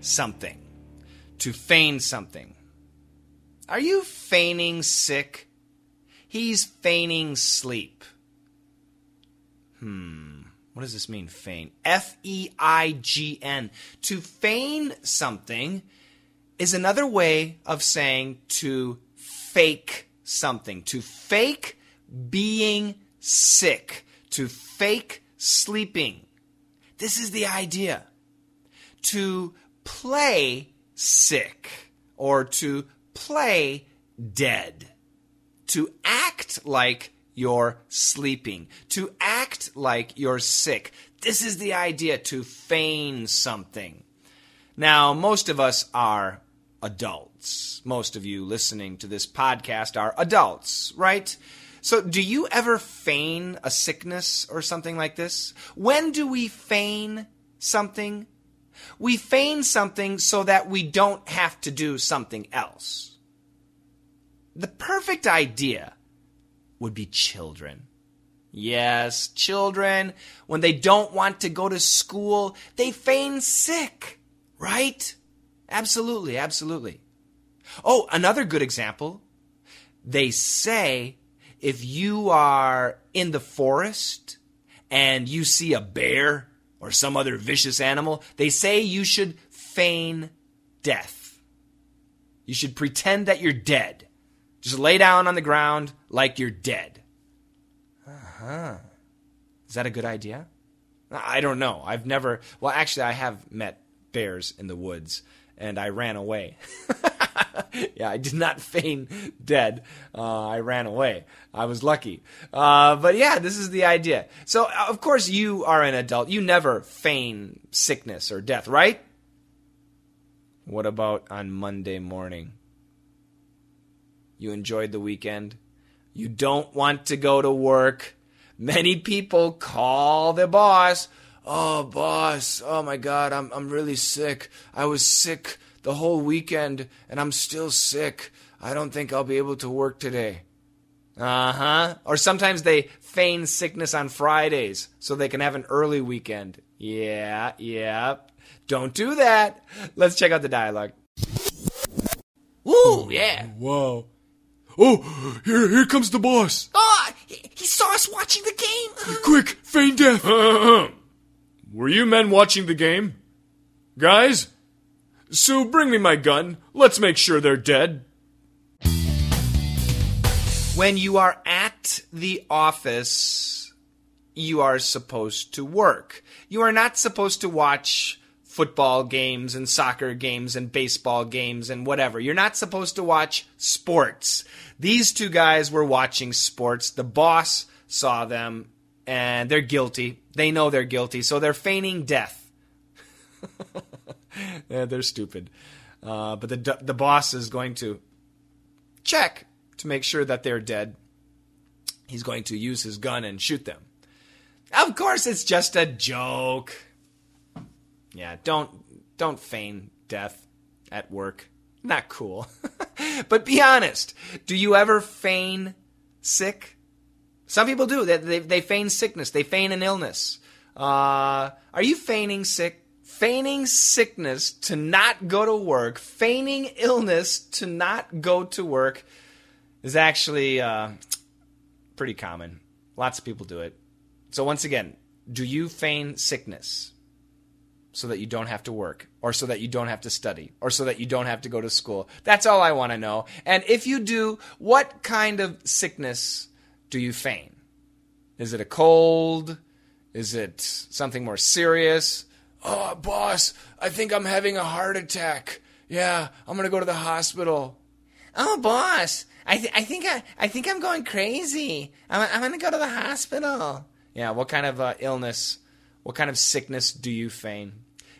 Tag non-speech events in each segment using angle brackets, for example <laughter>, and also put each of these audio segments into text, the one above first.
something. To feign something. Are you feigning sick? He's feigning sleep. Hmm. What does this mean, feign? F E I G N. To feign something is another way of saying to fake something. To fake being sick. To fake sleeping. This is the idea. To play sick or to play dead. To act like you're sleeping. To act like you're sick. This is the idea to feign something. Now, most of us are adults. Most of you listening to this podcast are adults, right? So, do you ever feign a sickness or something like this? When do we feign something? We feign something so that we don't have to do something else. The perfect idea would be children. Yes, children, when they don't want to go to school, they feign sick, right? Absolutely, absolutely. Oh, another good example. They say if you are in the forest and you see a bear or some other vicious animal, they say you should feign death. You should pretend that you're dead. Just lay down on the ground like you're dead. Uh huh. Is that a good idea? I don't know. I've never. Well, actually, I have met bears in the woods, and I ran away. <laughs> <laughs> yeah, I did not feign dead. Uh, I ran away. I was lucky. Uh, but yeah, this is the idea. So, uh, of course, you are an adult. You never feign sickness or death, right? What about on Monday morning? You enjoyed the weekend? You don't want to go to work. Many people call their boss. Oh, boss. Oh, my God. I'm, I'm really sick. I was sick the whole weekend and I'm still sick. I don't think I'll be able to work today. Uh huh. Or sometimes they feign sickness on Fridays so they can have an early weekend. Yeah, yeah. Don't do that. Let's check out the dialogue. Woo, yeah. Wow. Oh, here, here comes the boss. Oh, he, he saw us watching the game. Quick, feign death. <laughs> Were you men watching the game? Guys? Sue, bring me my gun. Let's make sure they're dead. When you are at the office, you are supposed to work. You are not supposed to watch football games and soccer games and baseball games and whatever. You're not supposed to watch sports. These two guys were watching sports. The boss saw them and they're guilty. They know they're guilty, so they're feigning death. <laughs> yeah, they're stupid. Uh, but the the boss is going to check to make sure that they're dead. He's going to use his gun and shoot them. Of course, it's just a joke. Yeah, don't don't feign death at work. Not cool. <laughs> but be honest. Do you ever feign sick? Some people do. They, they, they feign sickness. They feign an illness. Uh, are you feigning sick? Feigning sickness to not go to work, feigning illness to not go to work is actually uh, pretty common. Lots of people do it. So, once again, do you feign sickness so that you don't have to work, or so that you don't have to study, or so that you don't have to go to school? That's all I want to know. And if you do, what kind of sickness do you feign? Is it a cold? Is it something more serious? Oh, boss, I think I'm having a heart attack. Yeah, I'm gonna go to the hospital. Oh, boss, I, th- I think I, I think I'm going crazy. I'm, I'm gonna go to the hospital. Yeah, what kind of uh, illness, what kind of sickness do you feign?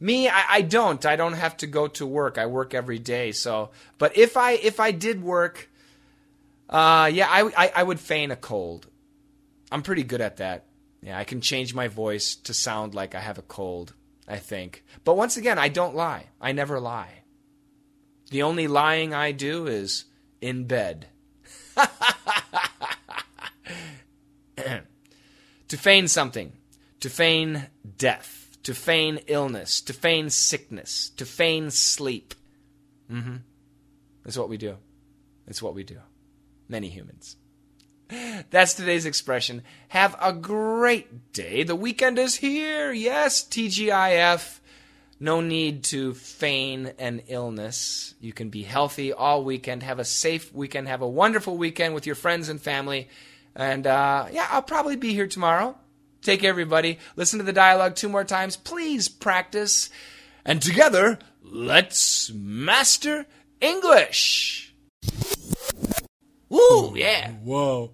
Me, I, I don't. I don't have to go to work. I work every day. So, but if I if I did work, uh, yeah, I, I I would feign a cold. I'm pretty good at that. Yeah, I can change my voice to sound like I have a cold. I think. But once again, I don't lie. I never lie. The only lying I do is in bed. <laughs> to feign something, to feign death, to feign illness, to feign sickness, to feign sleep. Mm-hmm. That's what we do. That's what we do. Many humans. That's today's expression. Have a great day. The weekend is here. Yes, TGIF. No need to feign an illness. You can be healthy all weekend. Have a safe weekend. Have a wonderful weekend with your friends and family. And uh, yeah, I'll probably be here tomorrow. Take care, everybody. Listen to the dialogue two more times. Please practice. And together, let's master English. Woo, oh, yeah. Wow.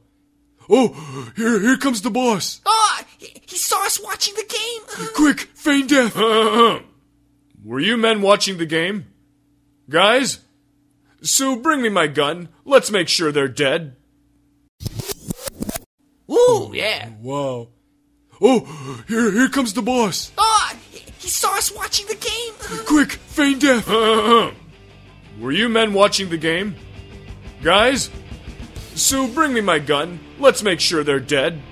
Oh, here, here comes the boss. Oh, he he saw us watching the game. Quick, feign death. <laughs> Were you men watching the game? Guys? Sue, bring me my gun. Let's make sure they're dead. Woo, oh, yeah. Wow. Oh, here, here comes the boss. Oh, he saw us watching the game. Quick, feign death. <laughs> Were you men watching the game? Guys? Sue, bring me my gun. Let's make sure they're dead.